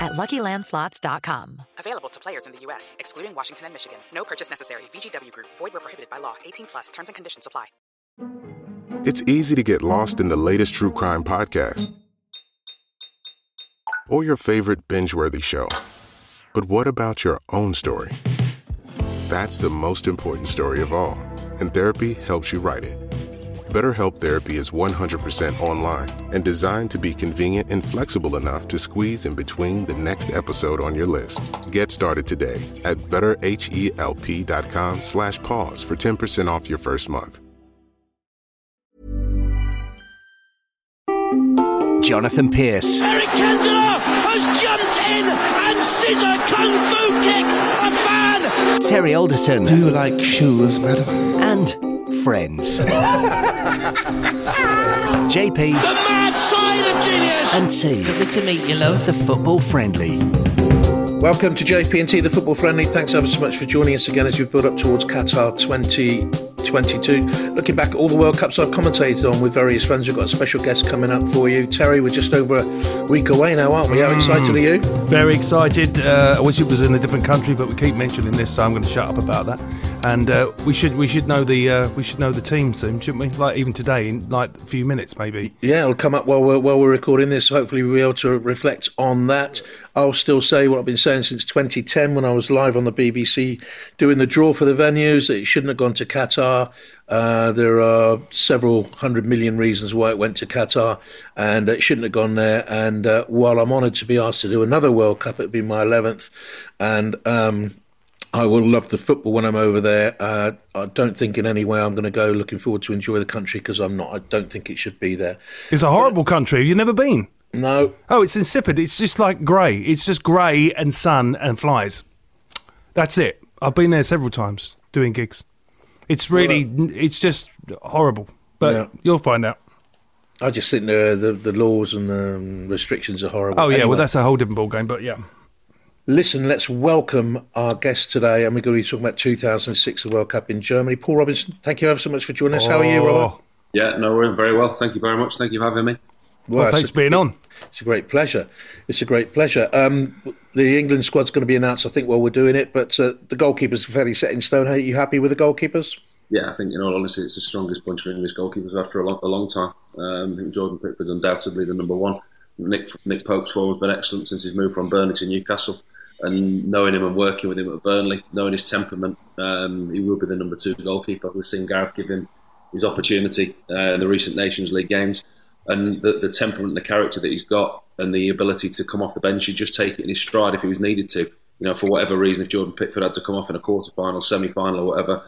at LuckyLandSlots.com. Available to players in the U.S., excluding Washington and Michigan. No purchase necessary. VGW Group. Void where prohibited by law. 18 plus. Terms and conditions apply. It's easy to get lost in the latest true crime podcast or your favorite binge-worthy show. But what about your own story? That's the most important story of all, and therapy helps you write it. BetterHelp Therapy is 100% online and designed to be convenient and flexible enough to squeeze in between the next episode on your list. Get started today at betterhelp.com slash pause for 10% off your first month. Jonathan Pearce, Eric Cantona has jumped in and scissor kung fu kick a fan. Terry Alderton, Do you like shoes, madam? and friends. JP The mad side of genius. and T, Good to meet you, love. the football friendly. Welcome to JP&T, the football friendly. Thanks ever so much for joining us again as we build up towards Qatar 2022. Looking back at all the World Cups I've commentated on with various friends, we've got a special guest coming up for you. Terry, we're just over a week away now, aren't we? How excited are you? Very excited. Uh, I wish it was in a different country, but we keep mentioning this, so I'm going to shut up about that. And uh, we should we should know the uh, we should know the team soon, shouldn't we? Like even today, in like a few minutes, maybe. Yeah, it'll come up while we're, while we're recording this. Hopefully, we'll be able to reflect on that. I'll still say what I've been saying since 2010 when I was live on the BBC doing the draw for the venues. It shouldn't have gone to Qatar. Uh, there are several hundred million reasons why it went to Qatar, and it shouldn't have gone there. And uh, while I'm honoured to be asked to do another World Cup, it'd be my 11th, and um, I will love the football when I'm over there. Uh, I don't think in any way I'm going to go. Looking forward to enjoy the country because I'm not. I don't think it should be there. It's a horrible country. You've never been? No, Oh, it's insipid. It's just like grey. It's just grey and sun and flies. That's it. I've been there several times doing gigs. It's really, it's just horrible. But Yeah. you'll find out. I just think the the, the laws and the um, restrictions are horrible. Oh yeah, Anyway, well that's a whole different ball game. But yeah, listen. Let's welcome our guest today, and we're going to be talking about 2006, the World Cup in Germany. Paul Robinson, thank you ever so much for joining us. How are you, Oh, Robert? Yeah, no, we're very well. Thank you very much. Thank you for having me. Well, it's thanks for being on. It's a great pleasure. It's a great pleasure. Um, the England squad's going to be announced, I think, while we're doing it. But uh, the goalkeepers are fairly set in stone. Are you happy with the goalkeepers? Yeah, I think in all honesty, it's the strongest bunch of English goalkeepers we've had for a long, a long time. Um, I think Jordan Pickford's undoubtedly the number one. Nick Nick Pope's form has been excellent since he's moved from Burnley to Newcastle. And knowing him and working with him at Burnley, knowing his temperament, um, he will be the number two goalkeeper. We've seen Gareth give him his opportunity uh, in the recent Nations League games, and the, the temperament, and the character that he's got, and the ability to come off the bench, he'd just take it in his stride if he was needed to. You know, for whatever reason, if Jordan Pickford had to come off in a quarter final, semi final, or whatever,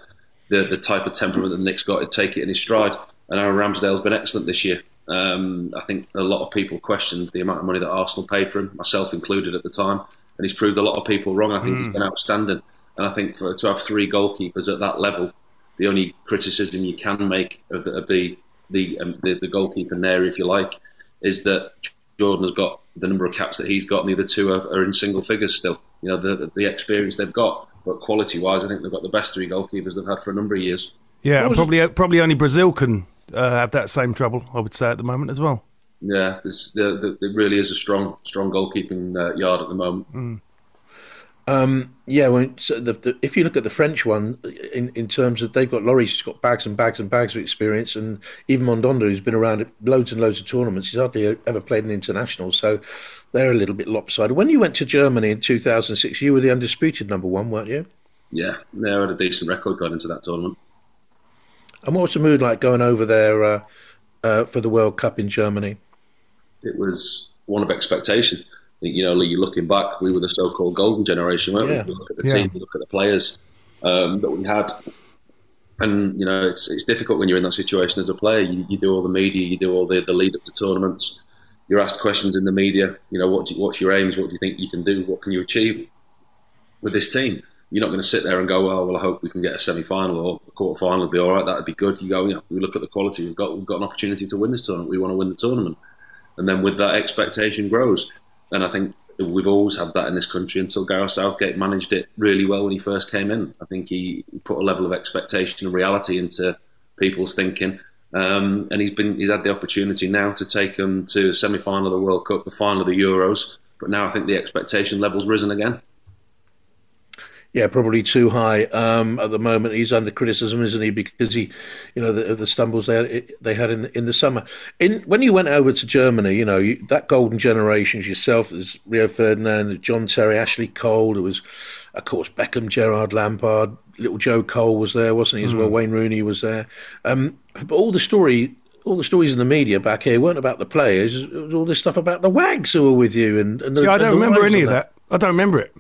the the type of temperament that Nick's got, he'd take it in his stride. And Aaron Ramsdale's been excellent this year. Um, I think a lot of people questioned the amount of money that Arsenal paid for him, myself included at the time, and he's proved a lot of people wrong. I think he's been outstanding, and I think for to have three goalkeepers at that level, the only criticism you can make of the of the the, um, the the goalkeeper there, if you like, is that Jordan has got the number of caps that he's got, and the other two are, are in single figures still. You know the the experience they've got, but quality wise, I think they've got the best three goalkeepers they've had for a number of years. Yeah, What and was probably probably only Brazil can uh, have that same trouble. I would say at the moment as well. Yeah, it's, the, the, it really is a strong, strong goalkeeping uh, yard at the moment. Mm. Um, yeah, well, so the, the, if you look at the French one, in, in terms of they've got Lloris, who's got bags and bags and bags of experience, and even Mandanda, who's been around at loads and loads of tournaments. He's hardly ever played an international, so they're a little bit lopsided. When you went to Germany in 2006, you were the undisputed number one, weren't you? Yeah, they had a decent record going into that tournament. And what was the mood like going over there uh, uh, for the World Cup in Germany? It was one of expectation. You know, you're looking back, we were the so-called golden generation, weren't Yeah. we? We look at the Yeah. team, we look at the players um, that we had, and you know, it's it's difficult when you're in that situation as a player. You, you do all the media, you do all the, the lead up to tournaments. You're asked questions in the media. You know, what do you, what's your aims? What do you think you can do? What can you achieve with this team? You're not going to sit there and go, well, well, I hope we can get a semi-final or a quarter-final. It'll be all right. That'd be good. You go, yeah, we look at the quality. We've got we've got an opportunity to win this tournament. We want to win the tournament, and then with that expectation grows. And I think we've always had that in this country until Gareth Southgate managed it really well when he first came in. I think he, put a level of expectation and reality into people's thinking. Um, and he's been he's had the opportunity now to take them to the semi final of the World Cup, the final of the Euros. But now I think the expectation level's risen again. Yeah, probably too high um, at the moment. He's under criticism, isn't he? Because he, you know, the, the stumbles they had, they had in the, in the summer. In when you went over to Germany, you know, you, that golden generation yourself, there's Rio Ferdinand, John Terry, Ashley Cole. There was, of course, Beckham, Gerrard Lampard, little Joe Cole was there, wasn't he? As well, Mm. Wayne Rooney was there. Um, but all the story. All the stories in the media back here weren't about the players. It was all this stuff about the wags who were with you, and, and the, yeah, I don't remember any of that. I don't remember it.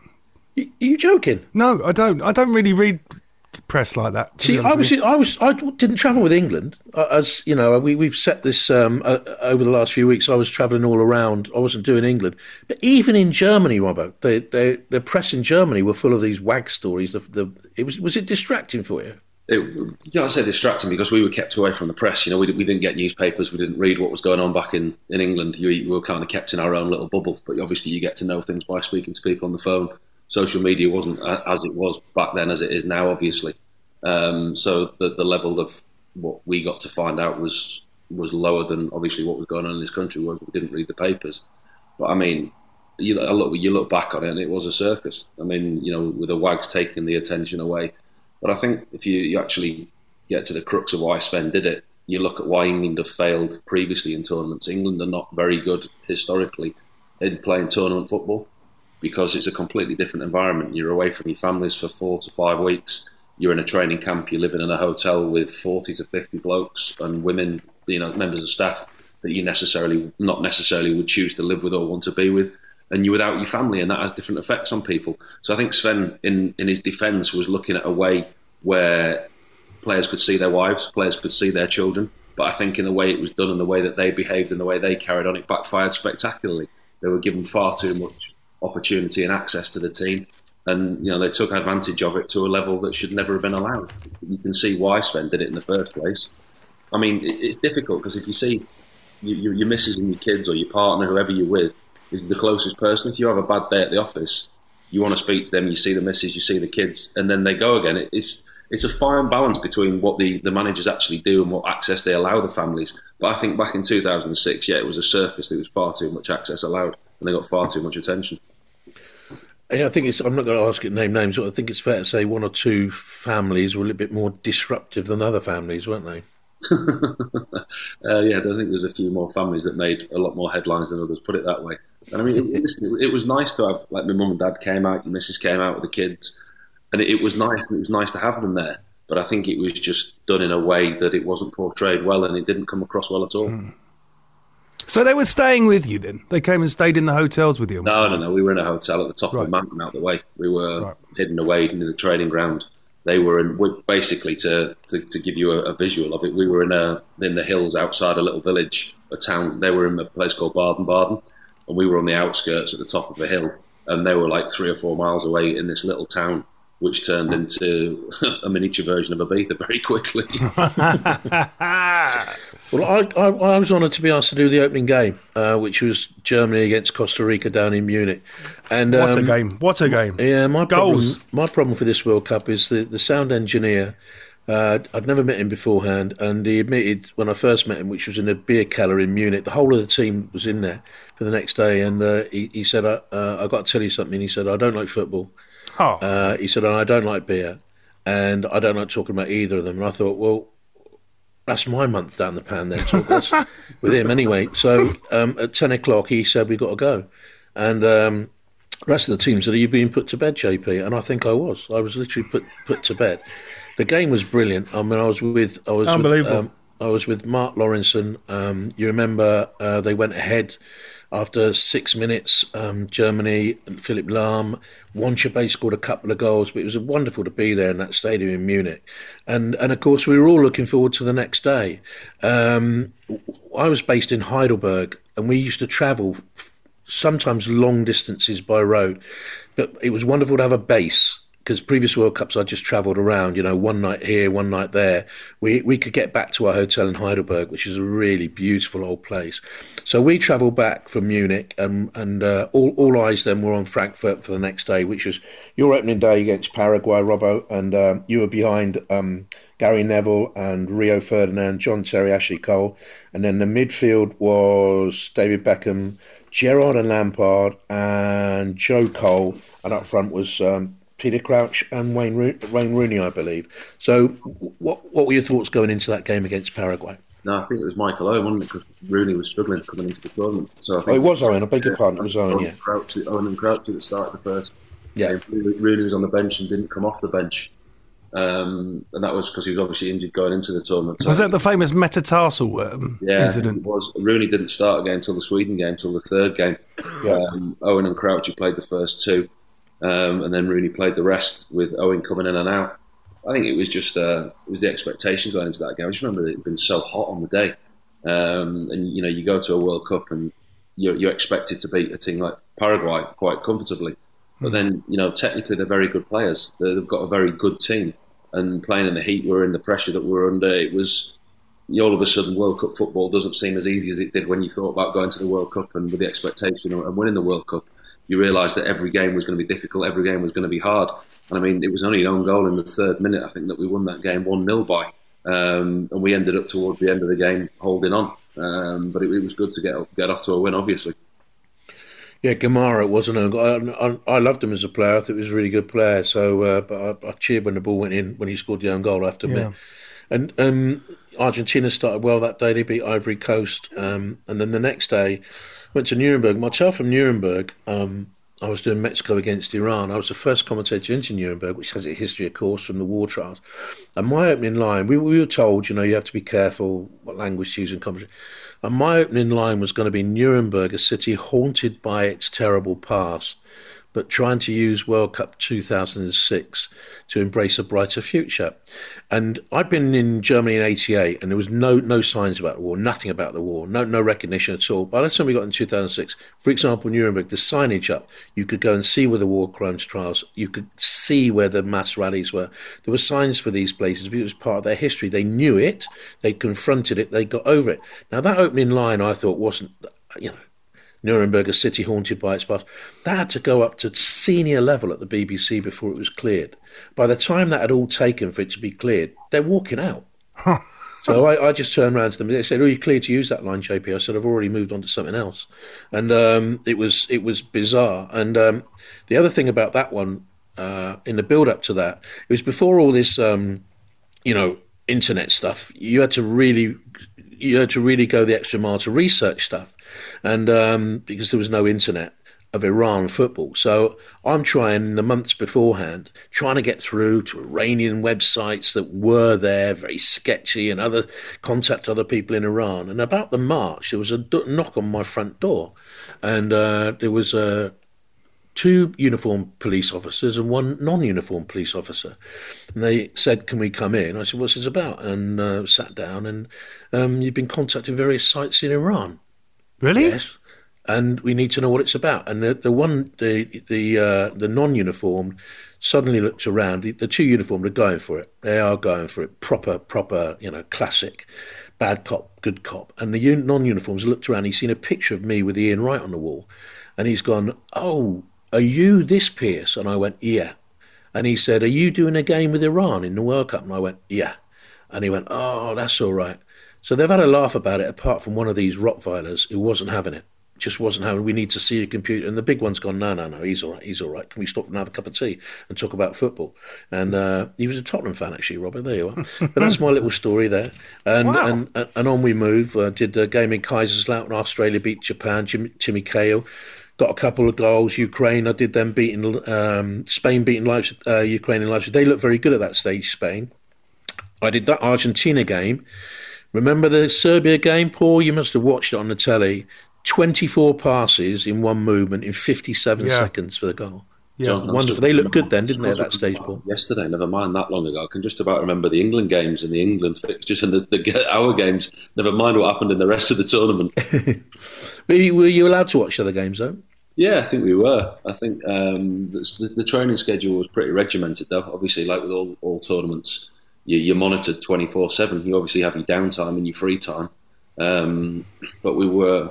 Are you joking? No, I don't. I don't really read press like that. See, I was. I was, I didn't travel with England. Uh, As you know, we we've set this um, uh, over the last few weeks. I was travelling all around. I wasn't doing England, but even in Germany, Robbo, they, they, the press in Germany were full of these wag stories. The, the, it was, was it distracting for you? It, yeah, I say distracting because we were kept away from the press. You know, we, we didn't get newspapers, we didn't read what was going on back in, in England. You, we were kind of kept in our own little bubble. But obviously, you get to know things by speaking to people on the phone. Social media wasn't as it was back then as it is now, obviously. Um, so the, the level of what we got to find out was was lower than obviously what was going on in this country was. We didn't read the papers. But I mean, you look you look back on it, and it was a circus. I mean, you know, with the wags taking the attention away. But I think if you, you actually get to the crux of why Sven did it, you look at why England have failed previously in tournaments. England are not very good historically in playing tournament football because it's a completely different environment. You're away from your families for four to five weeks. You're in a training camp. You're living in a hotel with 40 to 50 blokes and women, you know, members of staff that you necessarily, not necessarily would choose to live with or want to be with. And you're without your family, and that has different effects on people. So I think Sven, in, in his defence, was looking at a way where players could see their wives, players could see their children. But I think in the way it was done and the way that they behaved and the way they carried on, it backfired spectacularly. They were given far too much opportunity and access to the team, and you know they took advantage of it to a level that should never have been allowed. You can see why Sven did it in the first place. I mean, it's difficult because if you see you, you, your missus and your kids or your partner, whoever you're with, is the closest person. If you have a bad day at the office, you want to speak to them. You see the missus, you see the kids, and then they go again. It's it's a fine balance between what the, the managers actually do and what access they allow the families. But I think back in 2006, yeah, it was a circus. There was far too much access allowed, and they got far too much attention. Yeah, I think it's. I'm not going to ask it name names, but I think it's fair to say one or two families were a little bit more disruptive than other families, weren't they? uh, yeah, I think there's a few more families that made a lot more headlines than others. Put it that way. And I mean, it, listen, it, it was nice to have like my mum and dad came out, your missus came out with the kids, and it, it was nice. And it was nice to have them there. But I think it was just done in a way that it wasn't portrayed well, and it didn't come across well at all. So they were staying with you then? They came and stayed in the hotels with you? No, no, no. We were in a hotel at the top of the mountain out the way. We were hidden away in the training ground. They were in, basically to, to, to give you a, a visual of it. We were in a in the hills outside a little village, a town. They were in a place called Baden Baden, and we were on the outskirts at the top of a hill. And they were like three or four miles away in this little town, which turned into a miniature version of Ibiza very quickly. Well, I, I, I was honoured to be asked to do the opening game, uh, which was Germany against Costa Rica down in Munich. And What a um, game. What a game. Yeah, my Goals. problem, my problem for this World Cup is the, the sound engineer Uh, I'd never met him beforehand, and he admitted when I first met him, which was in a beer cellar in Munich, the whole of the team was in there for the next day, and uh, he, he said, uh, "I got to tell you something." He said, "I don't like football." Oh. Uh, he said, "I don't like beer, and I don't like talking about either of them." And I thought, well, that's my month down the pan then, with him anyway. So um, at ten o'clock, he said, we've got to go," and. Um, the rest of the team said, "Are you being put to bed, JP?" And I think I was. I was literally put put to bed. The game was brilliant. I mean, I was with I was Unbelievable. With, um, I was with Mark Lawrenson. Um, you remember uh, they went ahead after six minutes. Um, Germany, and Philipp Lahm, Wanchope scored a couple of goals, but it was wonderful to be there in that stadium in Munich. And and of course, we were all looking forward to the next day. Um, I was based in Heidelberg, and we used to travel sometimes long distances by road. But it was wonderful to have a base because previous World Cups I just travelled around, you know, one night here, one night there. We we could get back to our hotel in Heidelberg, which is a really beautiful old place. So we travelled back from Munich, and and uh, all all eyes then were on Frankfurt for the next day, which was your opening day against Paraguay, Robbo, and um, you were behind um, Gary Neville and Rio Ferdinand, John Terry, Ashley Cole, and then the midfield was David Beckham. Gerrard and Lampard and Joe Cole, and up front was um, Peter Crouch and Wayne Ro- Wayne Rooney, I believe. So, what what were your thoughts going into that game against Paraguay? No, I think it was Michael Owen, wasn't it? Because Rooney was struggling coming into the tournament. So I think Oh, it was Owen. I beg your pardon. It was Owen. Owen, Yeah. Crouch, Owen and Crouch at the start of the first. Yeah. game. Rooney was on the bench and didn't come off the bench. Um, and that was because he was obviously injured going into the tournament. So Was that the famous metatarsal um, yeah, incident? It was Rooney didn't start again until the Sweden game, until the third game. Um, Owen and Crouch played the first two, um, and then Rooney played the rest with Owen coming in and out. I think it was just uh, it was the expectation going into that game. I just remember it had been so hot on the day, um, and you know you go to a World Cup and you're, you're expected to beat a team like Paraguay quite comfortably, but then you know technically they're very good players. They- They've got a very good team, and playing in the heat, we're in the pressure that we're under. It was all of a sudden World Cup football doesn't seem as easy as it did when you thought about going to the World Cup and with the expectation of winning the World Cup. You realise that every game was going to be difficult, every game was going to be hard. And I mean, it was only an own goal in the third minute, I think, that we won that game 1 0 by. Um, and we ended up towards the end of the game holding on. Um, but it, it was good to get get off to a win, obviously. Yeah, Gamarra wasn't a. I, I, I loved him as a player. I thought he was a really good player. So, uh, but I, I cheered when the ball went in when he scored the own goal. I have to admit. Yeah. And um, Argentina started well that day. They beat Ivory Coast, um, and then the next day went to Nuremberg. Myself from Nuremberg. Um, I was doing Mexico against Iran. I was the first commentator into Nuremberg, which has a history, of course, from the war trials. And my opening line, we, we were told, you know, you have to be careful what language to use in commentary. And my opening line was going to be Nuremberg, a city haunted by its terrible past, but trying to use World Cup 2006 to embrace a brighter future. And I'd been in Germany in '88, and there was no no signs about the war, nothing about the war, no no recognition at all. By the time we got in 2006, for example, Nuremberg, the signage up, you could go and see where the war crimes trials, you could see where the mass rallies were. There were signs for these places, but it was part of their history. They knew it, they confronted it, they got over it. Now that opening line, I thought wasn't, you know. Nuremberg, a city haunted by its past. That had to go up to senior level at the BBC before it was cleared. By the time that had all taken for it to be cleared, they're walking out. so I, I just turned around to them. They said, "Are you clear to use that line, JP?" I said, "I've already moved on to something else," and um, it was it was bizarre. And um, the other thing about that one, uh, in the build up to that, it was before all this, um, you know, internet stuff. You had to really you had to really go the extra mile to research stuff, and um, because there was no internet of Iran football, so I'm trying the months beforehand, trying to get through to Iranian websites that were there, very sketchy, and other contact other people in Iran. And about the march, there was a knock on my front door, and uh, there was a two uniformed police officers and one non-uniformed police officer. And they said, "Can we come in?" I said, "What's this about?" And uh, sat down. And um, you've been contacting various sites in Iran. Really? Yes. And we need to know what it's about. And the the one the the uh, the non-uniformed suddenly looked around. The, the two uniformed are going for it. They are going for it. Proper proper you know classic. Bad cop, good cop. And the un- non-uniforms looked around. He's seen a picture of me with Ian Wright on the wall, and he's gone, "Oh, are you this Pearce?" And I went, "Yeah." And he said, Are you doing a game with Iran in the World Cup? And I went, Yeah. And he went, Oh, that's all right. So they've had a laugh about it, apart from one of these Rottweilers who wasn't having it. Just wasn't having. it. We need to see a computer, and the big one's gone. No, no, no. He's all right. He's all right. Can we stop and have a cup of tea and talk about football? And uh, he was a Tottenham fan, actually, Robert. There you are. but that's my little story there. And Wow. and, and and on we move. Uh, did a game in Kaiserslautern. Australia beat Japan. Jim, Timmy Cahill got a couple of goals. Ukraine, I did them beating um, Spain beating Leipzig, uh, Ukraine in Leipzig. They looked very good at that stage. Spain. I did that Argentina game. Remember the Serbia game, Paul? You must have watched it on the telly. 24 passes in one movement in 57 Yeah. seconds for the goal. John, wonderful. They looked good then, didn't they, at that stage, Paul? Yesterday, never mind that long ago. I can just about remember the England games and the England fixtures and the, the our games. Never mind what happened in the rest of the tournament. Were you, were you allowed to watch other games, though? Yeah, I think we were. I think um, the, the training schedule was pretty regimented, though. Obviously, like with all, all tournaments, you, you're monitored 24 7. You obviously have your downtime and your free time. Um, but we were.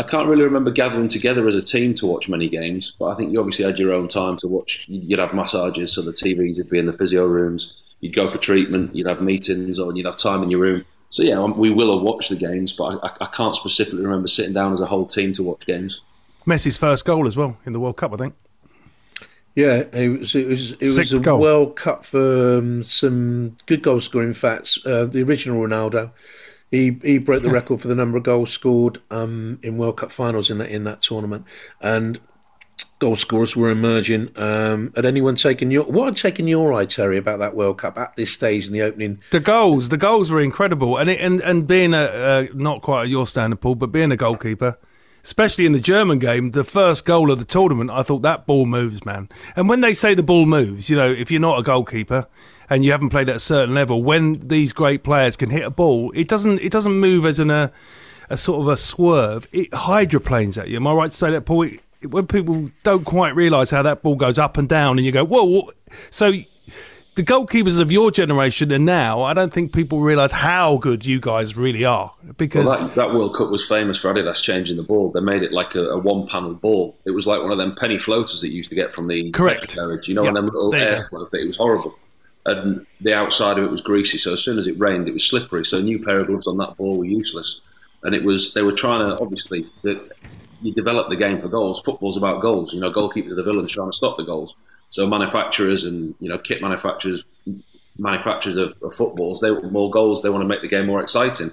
I can't really remember gathering together as a team to watch many games, but I think you obviously had your own time to watch. You'd have massages, so the TVs would be in the physio rooms. You'd go for treatment. You'd have meetings, or you'd have time in your room. So yeah, um, we will have watched the games, but I, I can't specifically remember sitting down as a whole team to watch games. Messi's first goal as well in the World Cup, I think. Yeah, it was it was it was a goal. World Cup for um, some good goal scoring facts. Uh, the original Ronaldo, he he broke the record for the number of goals scored um, in World Cup finals in that in that tournament, and goal scorers were emerging. Um, had anyone taken your what had taken your eye, Terry, about that World Cup at this stage in the opening? The goals, the goals were incredible, and it, and and being a uh, not quite at your standard, Paul, but being a goalkeeper, especially in the German game, the first goal of the tournament, I thought that ball moves, man. And when they say the ball moves, you know, if you're not a goalkeeper and you haven't played at a certain level, when these great players can hit a ball, it doesn't it doesn't move as in a a sort of a swerve. It hydroplanes at you. Am I right to say that, Paul? When people don't quite realise how that ball goes up and down, and you go, whoa, whoa. so the goalkeepers of your generation and now, I don't think people realise how good you guys really are. Because Well, that, that World Cup was famous for Adidas changing the ball. They made it like a, a one-panel ball. It was like one of them penny floaters that you used to get from the Correct. garage. You know, one of them little air float. It was horrible, and the outside of it was greasy. So as soon as it rained, it was slippery. So a new pair of gloves on that ball were useless. And it was they were trying to obviously the, you develop the game for goals. Football's about goals. You know, goalkeepers are the villains trying to stop the goals. So manufacturers and you know kit manufacturers, manufacturers of, of footballs, they want more goals. They want to make the game more exciting.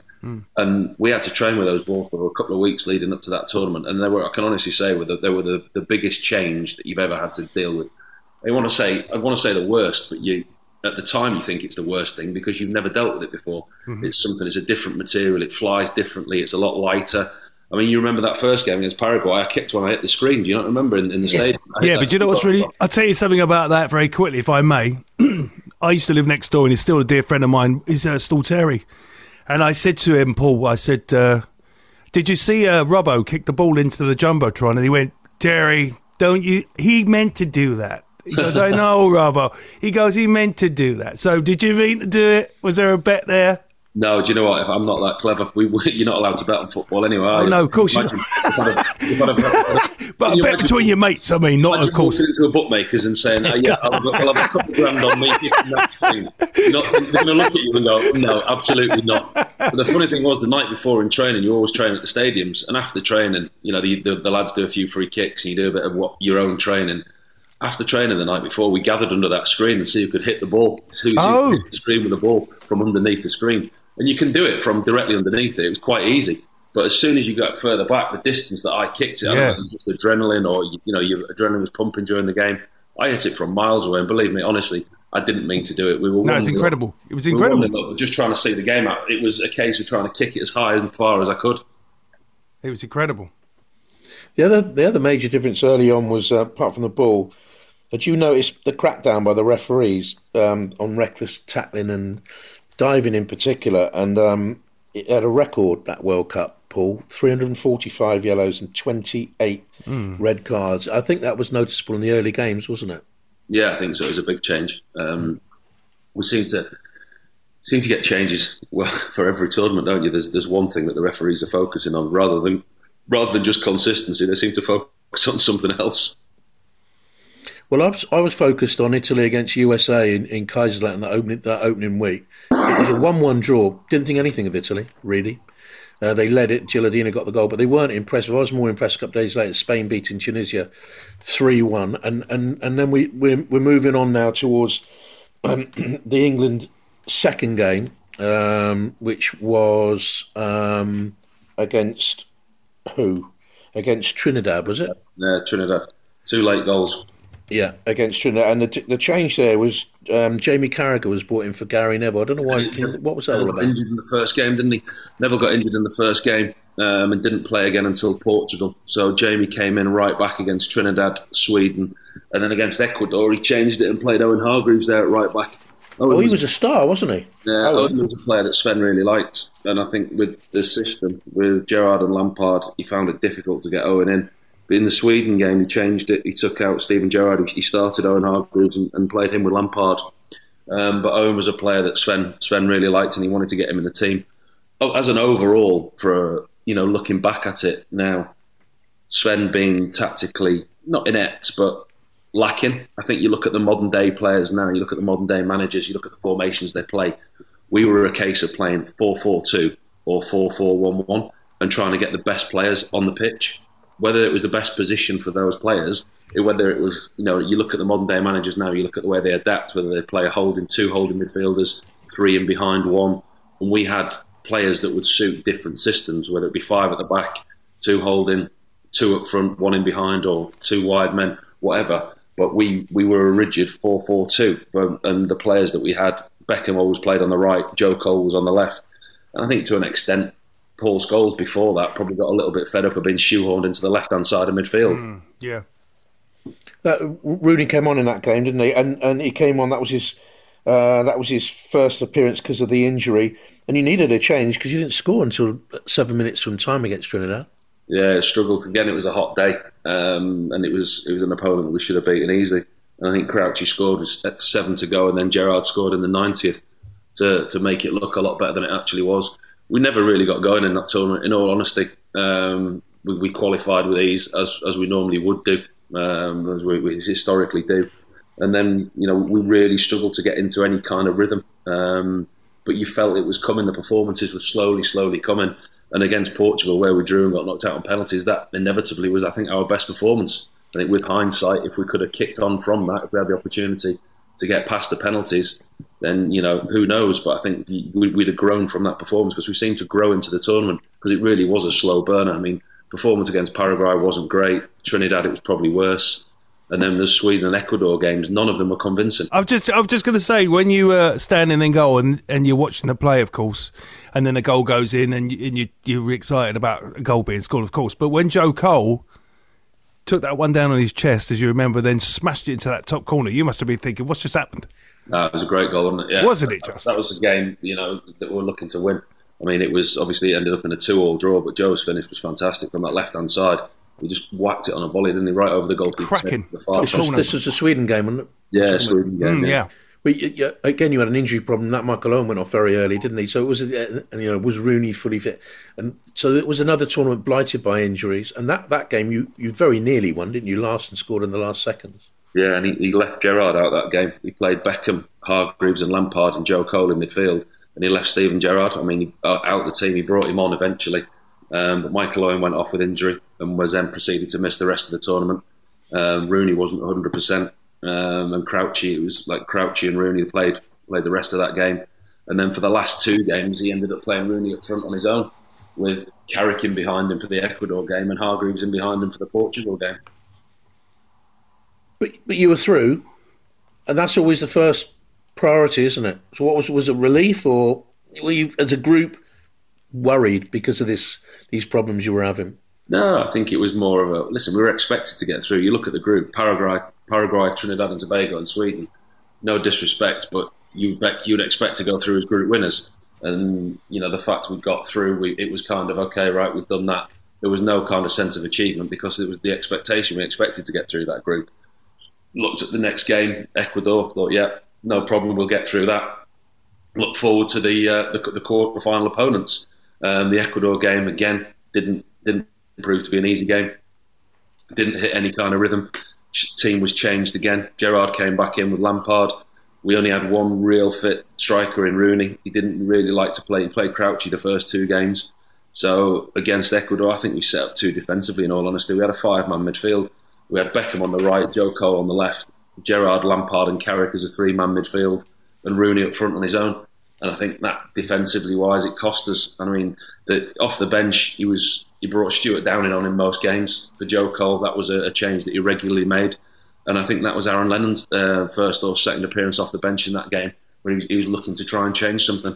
And we had to train with those balls for a couple of weeks leading up to that tournament. And they were, I can honestly say, were the, they were the, the biggest change that you've ever had to deal with. I want to say, I want to say the worst, but you at the time you think it's the worst thing because you've never dealt with it before. Mhm. It's something. It's a different material. It flies differently. It's a lot lighter. I mean, you remember that first game against Paraguay? I kicked when I hit the screen. Do you not remember in, in the stadium? Yeah, but you know what's really? I'll tell you something about that very quickly, if I may. I used to live next door, and he's still a dear friend of mine. He's uh, Terry, and I said to him, Paul, I said, uh, "Did you see uh, Robbo kick the ball into the jumbotron?" And he went, "Terry, don't you? He meant to do that." He goes, "I know, Robbo." He goes, "He meant to do that." So, did you mean to do it? Was there a bet there? No, do you know what? If I'm not that clever, we, we, you're not allowed to bet on football anyway. Oh, no, of course you're Imagine if I'd have- if I'd have- But a bet between your mates. I mean, not of course. into the bookmakers and saying, oh, "Yeah, I'll have, I'll have a couple of grand on me." kicking that screen. You're not- They're going to look at you and go, "No, absolutely not." But the funny thing was, the night before in training, you always train at the stadiums, and after training, you know, the, the, the lads do a few free kicks, and you do a bit of what your own training. After training the night before, we gathered under that screen and see who could hit the ball, oh. who who Oh. the screen with the ball from underneath the screen, and you can do it from directly underneath it. It was quite easy. But as soon as you got further back, the distance that I kicked it, I Yeah. don't know, just adrenaline or you know your adrenaline was pumping during the game. I hit it from miles away, and believe me, honestly, I didn't mean to do it. We were No, it's 1-0 incredible. It was we were incredible. 1-0 just trying to see the game out. It was a case of trying to kick it as high and far as I could. It was incredible. The other the other major difference early on was uh, apart from the ball, had you noticed the crackdown by the referees um, on reckless tackling and diving in particular? And um, it had a record that World Cup, Paul, 345 yellows and 28 Mm. red cards. I think that was noticeable in the early games, wasn't it? Yeah, I think so. It was a big change. Um, we seem to seem to get changes well for every tournament, don't you? There's there's one thing that the referees are focusing on rather than rather than just consistency. They seem to focus on something else. Well, I was, I was focused on Italy against USA in, in Kaiserslautern that opening that opening week. It was a one-one draw. Didn't think anything of Italy really. Uh, they led it. Gilardino got the goal, but they weren't impressive. I was more impressed a couple of days later. Spain beating Tunisia three-one, and and and then we we're, we're moving on now towards um, the England second game, um, which was um, against who? Against Trinidad, was it? Yeah, Trinidad. Two late goals. Yeah, against Trinidad, and the, the change there was um, Jamie Carragher was brought in for Gary Neville. I don't know why. Can, what was that all about? got injured in the first game, didn't he? Neville got injured in the first game um, and didn't play again until Portugal. So Jamie came in right back against Trinidad, Sweden, and then against Ecuador he changed it and played Owen Hargreaves there at right back. Oh, he was a star, wasn't he? Yeah, Oh, Owen was a player that Sven really liked, and I think with the system with Gerrard and Lampard, he found it difficult to get Owen in. But in the Sweden game, he changed it. He took out Steven Gerrard. He started Owen Hargreaves and, and played him with Lampard. Um, but Owen was a player that Sven Sven really liked, and he wanted to get him in the team. Oh, As an overall, for you know, looking back at it now, Sven being tactically not inept, but lacking. I think you look at the modern day players now, you look at the modern day managers, you look at the formations they play. We were a case of playing 4 4 2 or 4 4 1 1 and trying to get the best players on the pitch. Whether it was the best position for those players, whether it was, you know, you look at the modern day managers now, you look at the way they adapt, whether they play a holding, two holding midfielders, three in behind one. And we had players that would suit different systems, whether it be five at the back, two holding, two up front, one in behind, or two wide men, whatever. But we, we were a rigid 4 4 2. And the players that we had, Beckham always played on the right, Joe Cole was on the left. And I think to an extent, Paul Scholes before that probably got a little bit fed up of being shoehorned into the left hand side of midfield. Yeah. That Rooney came on in that game, didn't he? And and he came on. That was his uh, that was his first appearance because of the injury, and he needed a change because he didn't score until seven minutes from time against Trinidad. Yeah, struggled again. It was a hot day, um, and it was it was an opponent that we should have beaten easily. And I think Crouchy scored was at seven to go, and then Gerrard scored in the ninetieth to to make it look a lot better than it actually was. We never really got going in that tournament. In all honesty, um, we, we qualified with ease as as we normally would do, um, as we, we historically do. And then you know we really struggled to get into any kind of rhythm. Um, but you felt it was coming. The performances were slowly, slowly coming. And against Portugal, where we drew and got knocked out on penalties, that inevitably was, I think, our best performance. I think with hindsight, if we could have kicked on from that, if we had the opportunity to get past the penalties, then you know who knows. But I think we, we'd have grown from that performance because we seemed to grow into the tournament because it really was a slow burner. I mean, performance against Paraguay wasn't great. Trinidad, it was probably worse. And then the Sweden and Ecuador games, none of them were convincing. I'm just, I'm just going to say, when you uh, were standing in goal and, and you're watching the play, of course, and then a goal goes in and, you, and you, you're excited about a goal being scored, of course. But when Joe Cole took that one down on his chest, as you remember, then smashed it into that top corner, you must have been thinking, what's just happened? No, it was a great goal, wasn't it? Yeah. Wasn't it just? That was the game, you know, that we were looking to win. I mean, it was obviously ended up in a two-all draw, but Joe's finish was fantastic from that left-hand side. He just whacked it on a volley, didn't he? Right over the goalkeeper. Cracking. the far This was, this was a Sweden game, wasn't it? Yeah, Sweden game. Mm, yeah. But y- y- again, you had an injury problem. That Michael Owen went off very early, didn't he? So it was, uh, and you know, was Rooney fully fit, and so it was another tournament blighted by injuries. And that, that game, you you very nearly won, didn't you? Last and scored in the last seconds. Yeah, and he, he left Gerrard out that game. He played Beckham, Hargreaves, and Lampard, and Joe Cole in midfield, and he left Steven Gerrard. I mean, out the team. He brought him on eventually, um, but Michael Owen went off with injury and was then proceeded to miss the rest of the tournament. Um, Rooney wasn't 100, percent um, and Crouchy. It was like Crouchy and Rooney played played the rest of that game, and then for the last two games, he ended up playing Rooney up front on his own, with Carrick in behind him for the Ecuador game and Hargreaves in behind him for the Portugal game. But but you were through, and that's always the first priority, isn't it? So what was was it relief, or were you as a group worried because of this these problems you were having? No, I think it was more of a listen. We were expected to get through. You look at the group: Paraguay, Paraguay, Trinidad and Tobago, and Sweden. No disrespect, but you you'd expect to go through as group winners. And you know the fact we got through, we, it was kind of okay, right? We've done that. There was no kind of sense of achievement because it was the expectation. We expected to get through that group. Looked at the next game, Ecuador. Thought, yeah, no problem. We'll get through that. Look forward to the uh, the, the quarter final opponents. Um, the Ecuador game again didn't didn't prove to be an easy game. Didn't hit any kind of rhythm. team was changed again. Gerrard came back in with Lampard. We only had one real fit striker in Rooney. He didn't really like to play. He played crouchy the first two games. So against Ecuador, I think we set up too defensively. In all honesty, we had a five-man midfield. We had Beckham on the right, Joe Cole on the left, Gerrard, Lampard, and Carrick as a three-man midfield, and Rooney up front on his own. And I think that defensively wise, it cost us. I mean, the, off the bench, he was he brought Stewart Downing on in most games for Joe Cole. That was a, a change that he regularly made, and I think that was Aaron Lennon's uh, first or second appearance off the bench in that game, where he was, he was looking to try and change something.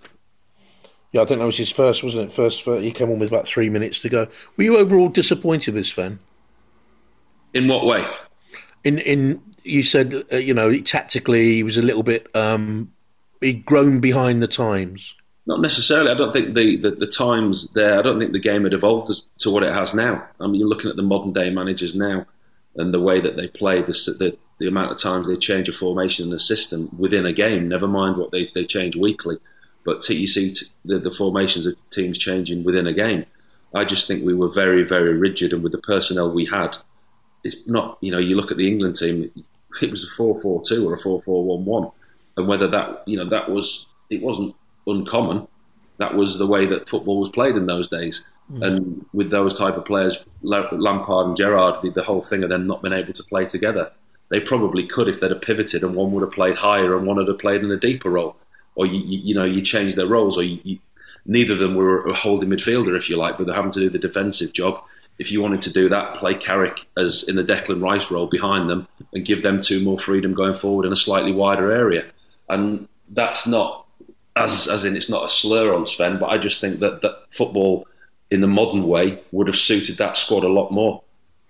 Yeah, I think that was his first, wasn't it? First, first he came on with about three minutes to go. Were you overall disappointed with Sven? In what way? In in you said uh, you know tactically he was a little bit um, he'd grown behind the times. Not necessarily. I don't think the, the, the, times there. I don't think the game had evolved to what it has now. I mean, you're looking at the modern day managers now, and the way that they play, the, the, the amount of times they change a formation and a system within a game. Never mind what they, they change weekly, but you see the, the formations of teams changing within a game. I just think we were very very rigid, and with the personnel we had, it's not. You know, you look at the England team. It was a four-four-two or a four-four-one-one, and whether that you know that was it wasn't uncommon. That was the way that football was played in those days. Mm. And with those type of players, Lampard and Gerrard, did the whole thing of them not being able to play together, they probably could if they'd have pivoted and one would have played higher and one would have played in a deeper role, or you, you, you know you change their roles, or you, you, neither of them were a holding midfielder if you like, but they're having to do the defensive job. If you wanted to do that, play Carrick as in the Declan Rice role behind them and give them two more freedom going forward in a slightly wider area, and that's not as as in it's not a slur on Sven, but I just think that that football in the modern way would have suited that squad a lot more.